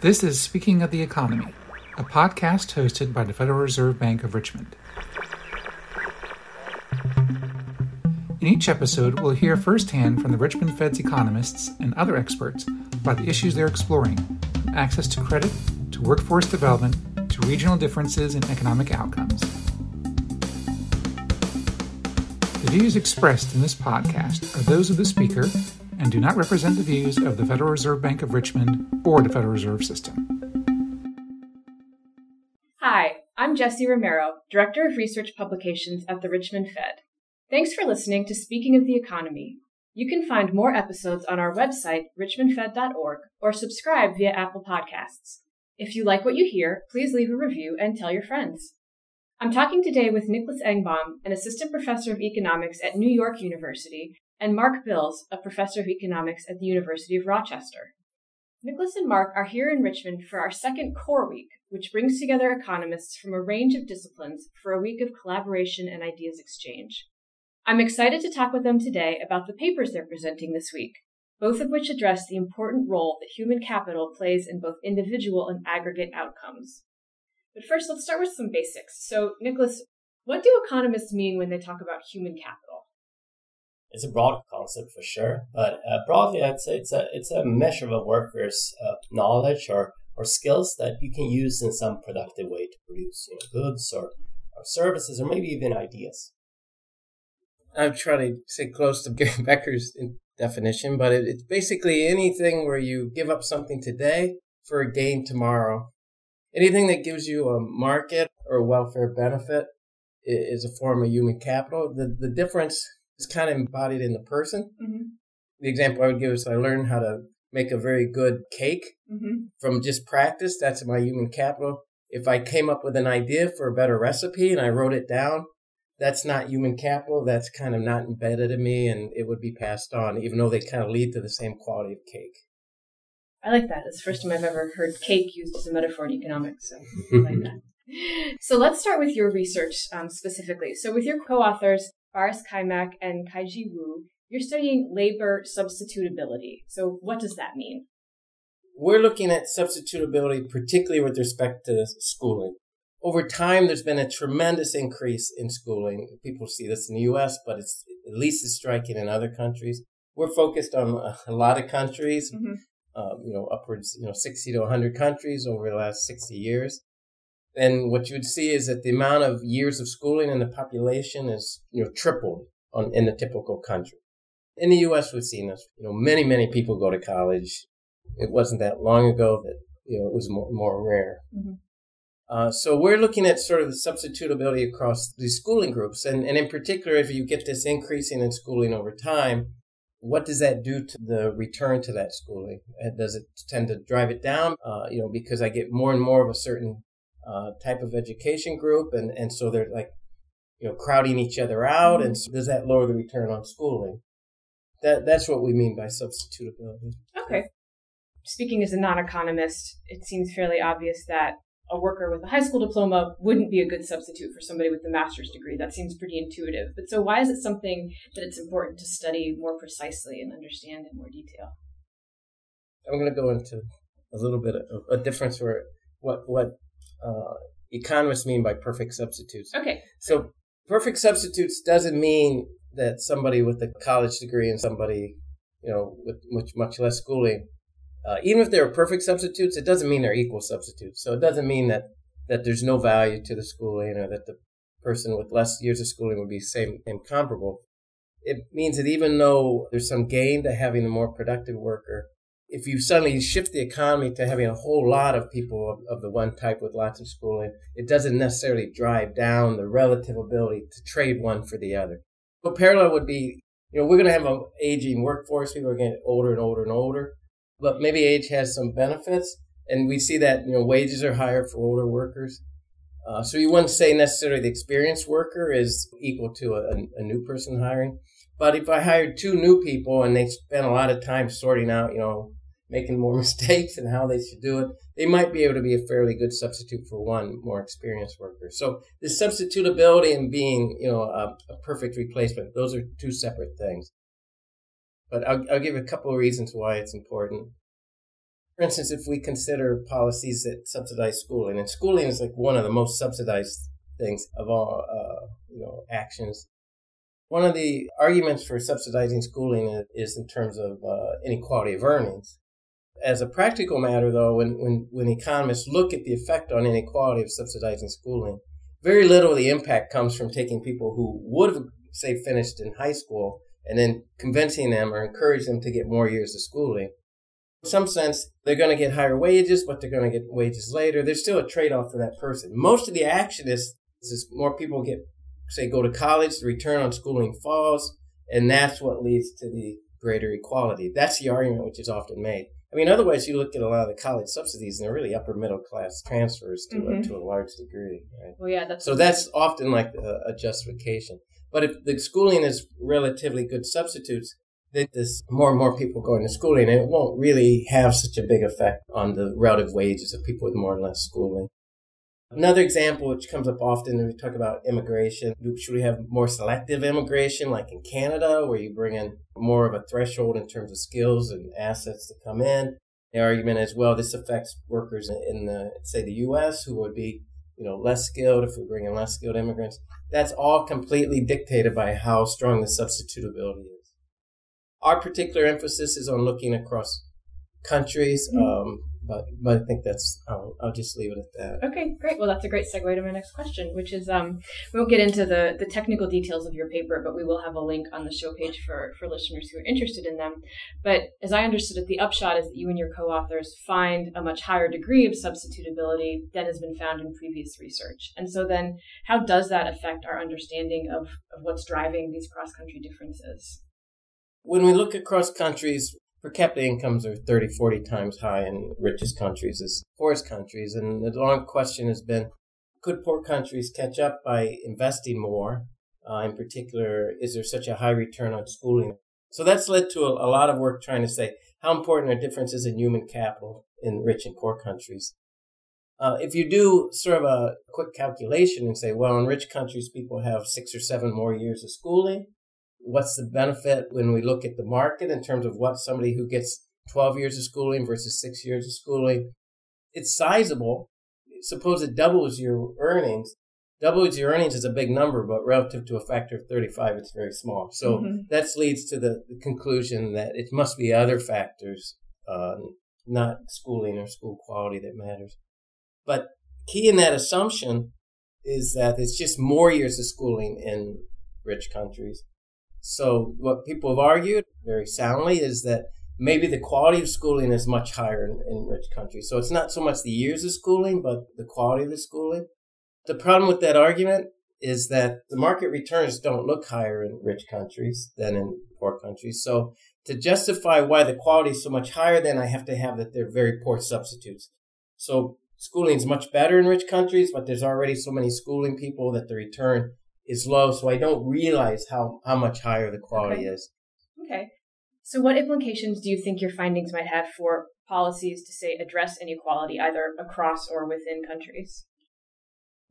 This is Speaking of the Economy, a podcast hosted by the Federal Reserve Bank of Richmond. In each episode, we'll hear firsthand from the Richmond Fed's economists and other experts about the issues they're exploring, from access to credit, to workforce development, to regional differences in economic outcomes. The views expressed in this podcast are those of the speaker and do not represent the views of the Federal Reserve Bank of Richmond or the Federal Reserve System. Hi, I'm Jesse Romero, Director of Research Publications at the Richmond Fed. Thanks for listening to Speaking of the Economy. You can find more episodes on our website, richmondfed.org, or subscribe via Apple Podcasts. If you like what you hear, please leave a review and tell your friends. I'm talking today with Nicholas Engbom, an assistant professor of economics at New York University, and Mark Bils, a professor of economics at the University of Rochester. Nicholas and Mark are here in Richmond for our second Core Week, which brings together economists from a range of disciplines for a week of collaboration and ideas exchange. I'm excited to talk with them today about the papers they're presenting this week, both of which address the important role that human capital plays in both individual and aggregate outcomes. But first, let's start with some basics. So, Nicholas, what do economists mean when they talk about human capital? It's a broad concept for sure, but uh, broadly, I'd say it's a it's a measure of a worker's uh, knowledge or or skills that you can use in some productive way to produce you know, goods or, or services or maybe even ideas. I'm trying to stay close to Gary Becker's definition, but it, it's basically anything where you give up something today for a gain tomorrow. Anything that gives you a market or welfare benefit is a form of human capital. The the difference is kind of embodied in the person. Mm-hmm. The example I would give is I learned how to make a very good cake mm-hmm. from just practice. That's my human capital. If I came up with an idea for a better recipe and I wrote it down, that's not human capital. That's kind of not embedded in me and it would be passed on, even though they kind of lead to the same quality of cake. I like that. It's the first time I've ever heard cake used as a metaphor in economics. So I like that. So let's start with your research um, specifically. So with your co-authors, Barış Kaymak and Kai-Jie Wu, you're studying labor substitutability. So what does that mean? We're looking at substitutability, particularly with respect to schooling. Over time, there's been a tremendous increase in schooling. People see this in the U.S., but it's at least as striking in other countries. We're focused on a lot of countries, mm-hmm. um, you know, upwards, you know, 60 to 100 countries over the last 60 years then what you would see is that the amount of years of schooling in the population is you know tripled on, in the typical country. In the U.S., we've seen this. You know, many many people go to college. It wasn't that long ago that you know it was more, more rare. Mm-hmm. Uh, so we're looking at sort of the substitutability across these schooling groups, and and in particular, if you get this increasing in schooling over time, what does that do to the return to that schooling? Does it tend to drive it down? Uh, you know, because I get more and more of a certain uh, type of education group, and and so they're like, you know, crowding each other out, and so does that lower the return on schooling? That that's what we mean by substitutability. Okay. Speaking as a non-economist, it seems fairly obvious that a worker with a high school diploma wouldn't be a good substitute for somebody with a master's degree. That seems pretty intuitive. But so why is it something that it's important to study more precisely and understand in more detail? I'm going to go into a little bit of a difference where what what uh, economists mean by perfect substitutes. Okay. So perfect substitutes doesn't mean that somebody with a college degree and somebody, you know, with much much less schooling, uh, even if they're perfect substitutes, it doesn't mean they're equal substitutes. So it doesn't mean that that there's no value to the schooling or that the person with less years of schooling would be same and comparable. It means that even though there's some gain to having a more productive worker, if you suddenly shift the economy to having a whole lot of people of, of, the one type with lots of schooling, it doesn't necessarily drive down the relative ability to trade one for the other. A parallel would be, you know, we're going to have an aging workforce. People are getting older and older and older, but maybe age has some benefits. And we see that, you know, wages are higher for older workers. Uh, so you wouldn't say necessarily the experienced worker is equal to a, a new person hiring. But if I hired two new people and they spent a lot of time sorting out, you know, making more mistakes and how they should do it, they might be able to be a fairly good substitute for one more experienced worker. So the substitutability and being, you know, a, a, perfect replacement, those are two separate things. But I'll, I'll give a couple of reasons why it's important. For instance, if we consider policies that subsidize schooling, and schooling is like one of the most subsidized things of all, uh, you know, actions. One of the arguments for subsidizing schooling is in terms of uh, inequality of earnings. As a practical matter, though, when, when, when economists look at the effect on inequality of subsidizing schooling, very little of the impact comes from taking people who would have, say, finished in high school and then convincing them or encouraging them to get more years of schooling. In some sense, they're going to get higher wages, but they're going to get wages later. There's still a trade off for that person. Most of the action is, is more people get, say, go to college, the return on schooling falls, and that's what leads to the greater equality. That's the argument which is often made. I mean, otherwise, you look at a lot of the college subsidies, and they're really upper middle class transfers to, mm-hmm. a, to a large degree. Right? Well, yeah, that's so that's often like a, a, justification. But if the schooling is relatively good substitutes, then there's more and more people going to schooling, and it won't really have such a big effect on the relative wages of people with more or less schooling. Another example which comes up often when we talk about immigration, should we have more selective immigration like in Canada where you bring in more of a threshold in terms of skills and assets to come in? The argument is, well, this affects workers in the, say, the U.S. who would be, you know, less skilled if we bring in less skilled immigrants. That's all completely dictated by how strong the substitutability is. Our particular emphasis is on looking across countries. Mm-hmm. Um, but but I think that's I'll, I'll just leave it at that. Okay, great. Well, that's a great segue to my next question, which is um, we won't get into the the technical details of your paper, but we will have a link on the show page for for listeners who are interested in them. But as I understood it, the upshot is that you and your co-authors find a much higher degree of substitutability than has been found in previous research. And so then, how does that affect our understanding of of what's driving these cross country differences? When we look across countries, per capita incomes are 30, 40 times high in richest countries as poorest countries. And the long question has been, could poor countries catch up by investing more? Uh, in particular, is there such a high return on schooling? So that's led to a, a lot of work trying to say how important are differences in human capital in rich and poor countries. Uh, if you do sort of a quick calculation and say, well, in rich countries, people have six or seven more years of schooling, what's the benefit when we look at the market in terms of what somebody who gets 12 years of schooling versus six years of schooling? It's sizable. Suppose it doubles your earnings. Doubles your earnings is a big number, but relative to a factor of 35, it's very small. So mm-hmm. that leads to the, the, conclusion that it must be other factors, uh, not schooling or school quality that matters. But key in that assumption is that it's just more years of schooling in rich countries so what people have argued very soundly is that maybe the quality of schooling is much higher in, in rich countries. So it's not so much the years of schooling, but the quality of the schooling. The problem with that argument is that the market returns don't look higher in rich countries than in poor countries. So to justify why the quality is so much higher, then I have to have that they're very poor substitutes. So schooling is much better in rich countries, but there's already so many schooling people that the return is low, so I don't realize how, how much higher the quality okay. is. Okay. So, what implications do you think your findings might have for policies to, say, address inequality either across or within countries?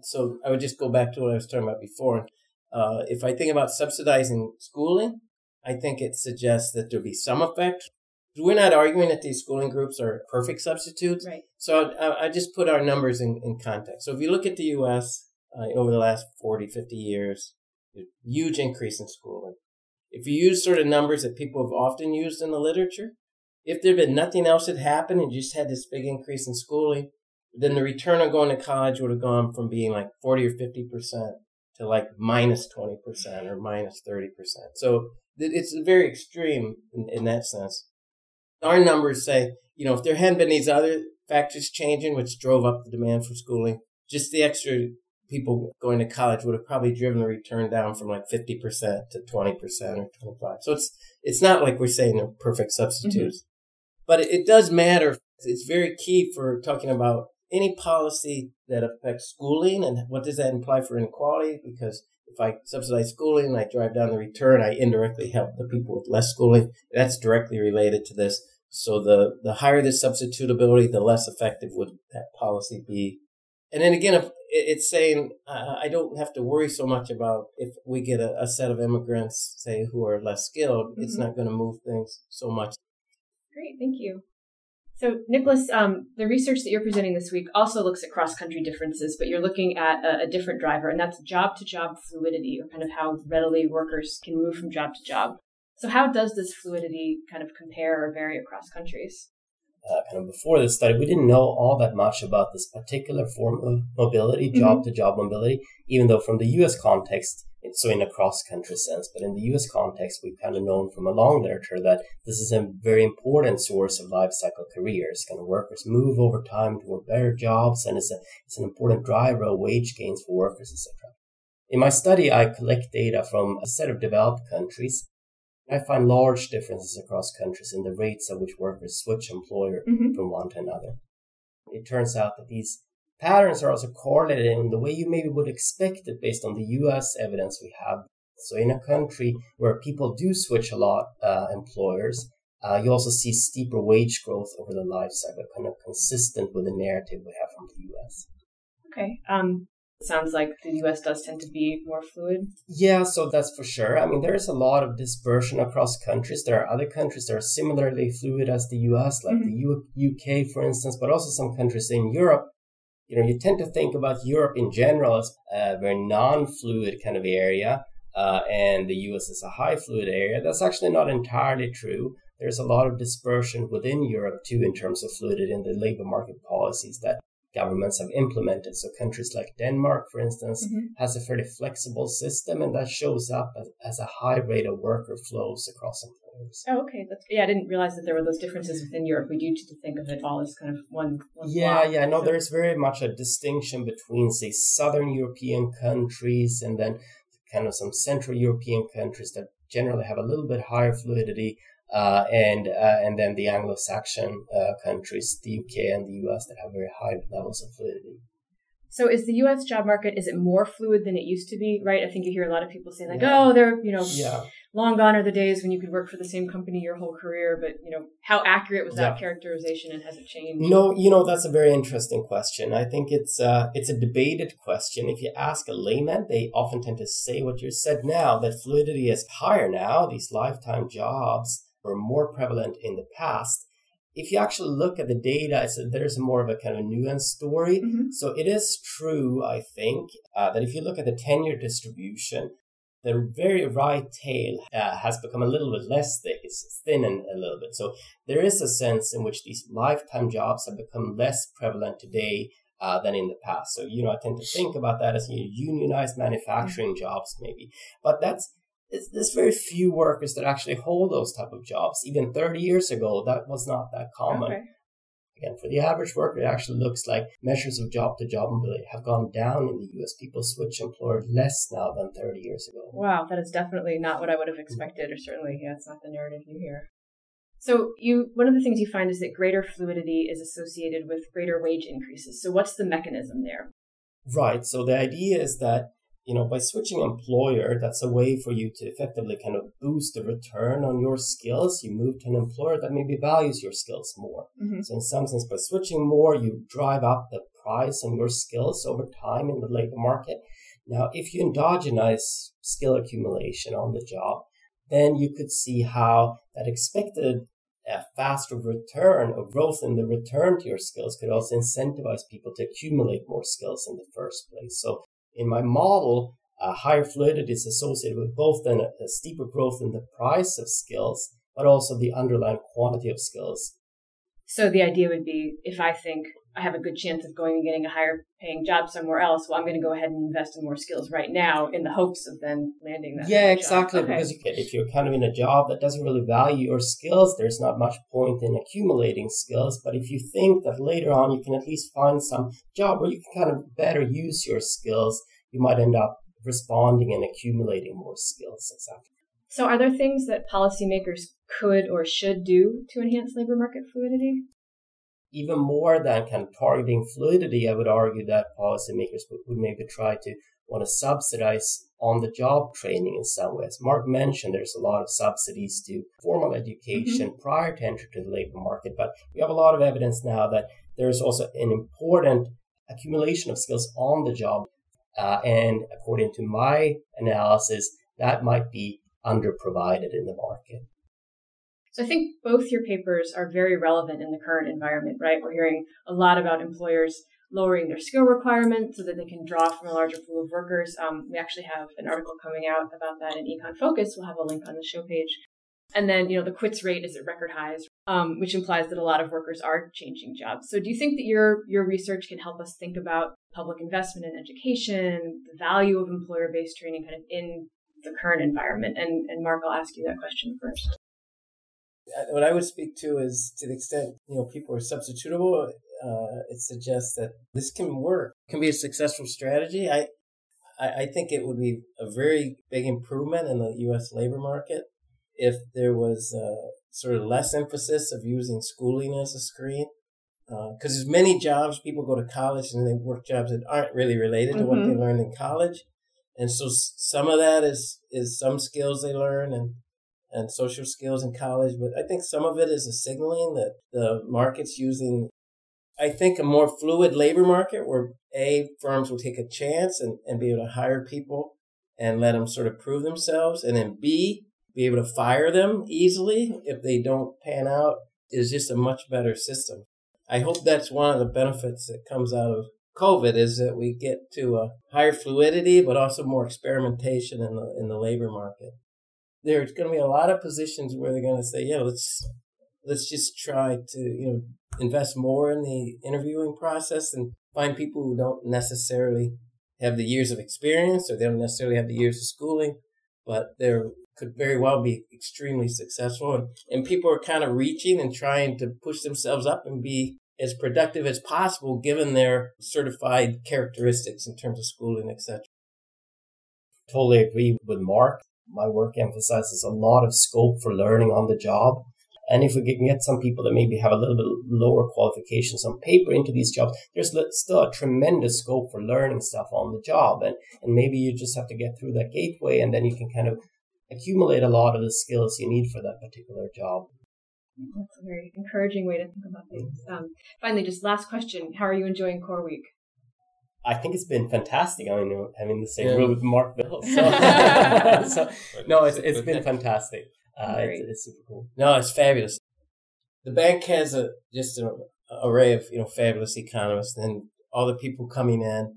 So, I would just go back to what I was talking about before. Uh, if I think about subsidizing schooling, I think it suggests that there'll be some effect. We're not arguing that these schooling groups are perfect substitutes. Right. So I, I just put our numbers in, in context. So if you look at the U.S., uh, over the last 40, 50 years. Huge increase in schooling. If you use sort of numbers that people have often used in the literature, if there had been nothing else that happened and just had this big increase in schooling, then the return on going to college would have gone from being like 40 or 50% to like minus 20% or minus 30%. So it's very extreme in, in that sense. Our numbers say, you know, if there hadn't been these other factors changing, which drove up the demand for schooling, just the extra people going to college would have probably driven the return down from like 50% to 20% or 25 so it's it's not like we're saying they're perfect substitutes mm-hmm. but it, it, does matter it's very key for talking about any policy that affects schooling and what does that imply for inequality because if I subsidize schooling and I drive down the return, I indirectly help the people with less schooling. That's directly related to this. So the, the higher the substitutability, the less effective would that policy be. And then again, if it's saying uh, I don't have to worry so much about if we get a, a set of immigrants, say, who are less skilled. Mm-hmm. It's not going to move things so much. Great, thank you. So, Nicholas, um, the research that you're presenting this week also looks at cross country differences, but you're looking at a, a different driver, and that's job to job fluidity, or kind of how readily workers can move from job to job. So, how does this fluidity kind of compare or vary across countries? Uh, kind of before this study, we didn't know all that much about this particular form of mobility, job to job mobility, even though from the US context, so in a cross country sense, but in the US context, we've kind of known from a long literature that this is a very important source of life cycle careers. Kind of workers move over time toward better jobs, and it's, a, it's an important driver of wage gains for workers, etc. In my study, I collect data from a set of developed countries I find large differences across countries in the rates at which workers switch employer mm-hmm. from one to another. It turns out that these patterns are also correlated in the way you maybe would expect it based on the US evidence we have. So, in a country where people do switch a lot, uh, employers, uh, you also see steeper wage growth over the life cycle, kind of consistent with the narrative we have from the US. Okay. Um, it sounds like the US does tend to be more fluid. Yeah, so that's for sure. I mean, there is a lot of dispersion across countries. There are other countries that are similarly fluid as the US, like mm-hmm. the U- UK, for instance, but also some countries in Europe. You know, you tend to think about Europe in general as a very non fluid kind of area, uh, and the US is a high fluid area. That's actually not entirely true. There's a lot of dispersion within Europe, too, in terms of fluidity in the labor market policies that governments have implemented. So countries like Denmark, for instance, mm-hmm. has a fairly flexible system, and that shows up as, as, a high rate of worker flows across employers. Oh, okay. That's, yeah, I didn't realize that there were those differences within Europe. We do to think of it all as kind of one. one yeah, block. yeah. No, so. there's very much a distinction between, say, southern European countries and then kind of some central European countries that generally have a little bit higher fluidity uh, and uh, and then the Anglo-Saxon uh, countries, the UK and the US, that have very high levels of fluidity. So, is the U.S. job market is it more fluid than it used to be? Right? I think you hear a lot of people say like, yeah. "Oh, they're you know, yeah. long gone are the days when you could work for the same company your whole career." But you know, how accurate was that yeah. characterization, and has it changed? No, you know, that's a very interesting question. I think it's uh, it's a debated question. If you ask a layman, they often tend to say what you said now that fluidity is higher now. These lifetime jobs were more prevalent in the past. If you actually look at the data, there's more of a kind of nuanced story. Mm-hmm. So it is true, I think, uh, that if you look at the tenure distribution, the very right tail uh, has become a little bit less thick. It's thinning a little bit. So there is a sense in which these lifetime jobs have become less prevalent today uh, than in the past. So, you know, I tend to think about that as you know, unionized manufacturing mm-hmm. jobs, maybe. But that's there's very few workers that actually hold those type of jobs. Even 30 years ago, that was not that common. Okay. Again, for the average worker, it actually looks like measures of job to job mobility have gone down in the US. People switch employer less now than 30 years ago. Wow, that is definitely not what I would have expected, or certainly, yeah, it's not the narrative you hear. So you one of the things you find is that greater fluidity is associated with greater wage increases. So what's the mechanism there? Right. So the idea is that you know, by switching employer, that's a way for you to effectively kind of boost the return on your skills. You move to an employer that maybe values your skills more. Mm-hmm. So in some sense, by switching more, you drive up the price on your skills over time in the labor market. Now, if you endogenize skill accumulation on the job, then you could see how that expected a faster return or growth in the return to your skills could also incentivize people to accumulate more skills in the first place. So in my model, uh, higher fluidity is associated with both then a, a steeper growth in the price of skills, but also the underlying quantity of skills. So the idea would be if I think I have a good chance of going and getting a higher paying job somewhere else, well, I'm going to go ahead and invest in more skills right now in the hopes of then landing that. Yeah, exactly. Okay. Because if you're kind of in a job that doesn't really value your skills, there's not much point in accumulating skills. But if you think that later on you can at least find some job where you can kind of better use your skills, you might end up responding and accumulating more skills. Exactly. So, are there things that policymakers could or should do to enhance labor market fluidity? even more than kind of targeting fluidity, I would argue that policymakers would, maybe try to want to subsidize on the job training in some ways. Mark mentioned there's a lot of subsidies to formal education mm-hmm. prior to entry to the labor market, but we have a lot of evidence now that there's also an important accumulation of skills on the job. Uh, and according to my analysis, that might be underprovided in the market. So I think both your papers are very relevant in the current environment, right? We're hearing a lot about employers lowering their skill requirements so that they can draw from a larger pool of workers. Um, we actually have an article coming out about that in Econ Focus. We'll have a link on the show page. And then, you know, the quits rate is at record highs, um, which implies that a lot of workers are changing jobs. So do you think that your, your research can help us think about public investment in education, the value of employer-based training kind of in the current environment? And, and Mark, I'll ask you that question first. What I would speak to is to the extent, you know, people are substitutable, uh, it suggests that this can work, can be a successful strategy. I, I think it would be a very big improvement in the U.S. labor market if there was uh, sort of less emphasis of using schooling as a screen. Because uh, there's many jobs, people go to college and they work jobs that aren't really related to mm-hmm. what they mm-hmm. learned in college. And so some of that is, is some skills they learn and, and social skills in college. But I think some of it is a signaling that the market's using, I think, a more fluid labor market where A, firms will take a chance and, and be able to hire people and let them sort of prove themselves. And then B, be able to fire them easily if they don't pan out is just a much better system. I hope that's one of the benefits that comes out of COVID is that we get to a higher fluidity, but also more experimentation in the in the labor market. There's going to be a lot of positions where they're going to say, "Yeah, let's let's just try to you know invest more in the interviewing process and find people who don't necessarily have the years of experience or they don't necessarily have the years of schooling, but they're could very well be extremely successful. And, and people are kind of reaching and trying to push themselves up and be as productive as possible given their certified characteristics in terms of schooling, etc. Totally agree with Mark. My work emphasizes a lot of scope for learning on the job. And if we can get some people that maybe have a little bit lower qualifications on paper into these jobs, there's still a tremendous scope for learning stuff on the job. And, and maybe you just have to get through that gateway and then you can kind of accumulate a lot of the skills you need for that particular job. That's a very encouraging way to think about things. Um, finally, just last question: How are you enjoying Core Week? I think it's been fantastic. I mean, having the same yeah. room with Mark Bill. So, so no, it's, it's been fantastic. Uh, it's, it's, super cool. No, it's fabulous. The bank has a just an array of you know fabulous economists and all the people coming in,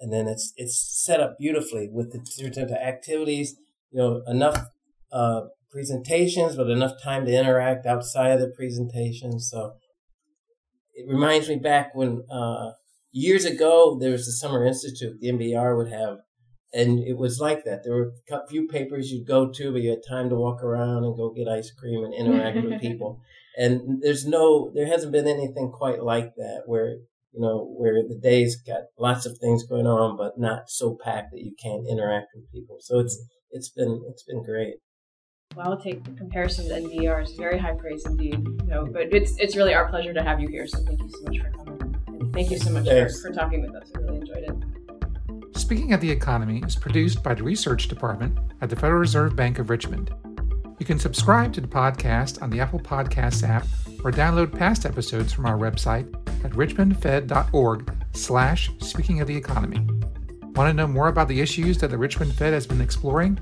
and then it's it's set up beautifully with the different activities you know, enough uh, presentations, but enough time to interact outside of the presentations. So it reminds me back when uh, years ago there was the Summer Institute, the NBER would have, and it was like that. There were a few papers you'd go to, but you had time to walk around and go get ice cream and interact with people. And there's no, there hasn't been anything quite like that where you know, where the days got lots of things going on, but not so packed that you can't interact with people. So it's it's been it's been great. Well, I'll take the comparison to NBER is very high praise indeed. You know, but it's it's really our pleasure to have you here. So thank you so much for coming. And thank you so much for, for talking with us. I really enjoyed it. Speaking of the Economy is produced by the Research Department at the Federal Reserve Bank of Richmond. You can subscribe to the podcast on the Apple Podcasts app or download past episodes from our website at richmondfed.org slash speaking of the economy. Want to know more about the issues that the Richmond Fed has been exploring?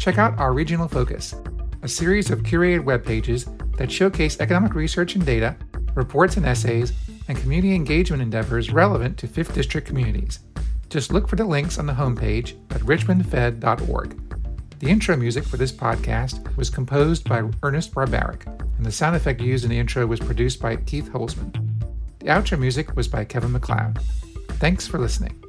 Check out our Regional Focus, a series of curated web pages that showcase economic research and data, reports and essays, and community engagement endeavors relevant to 5th District communities. Just look for the links on the homepage at richmondfed.org. The intro music for this podcast was composed by Ernest Barbaric, and the sound effect used in the intro was produced by Keith Holzman. The outro music was by Kevin MacLeod. Thanks for listening.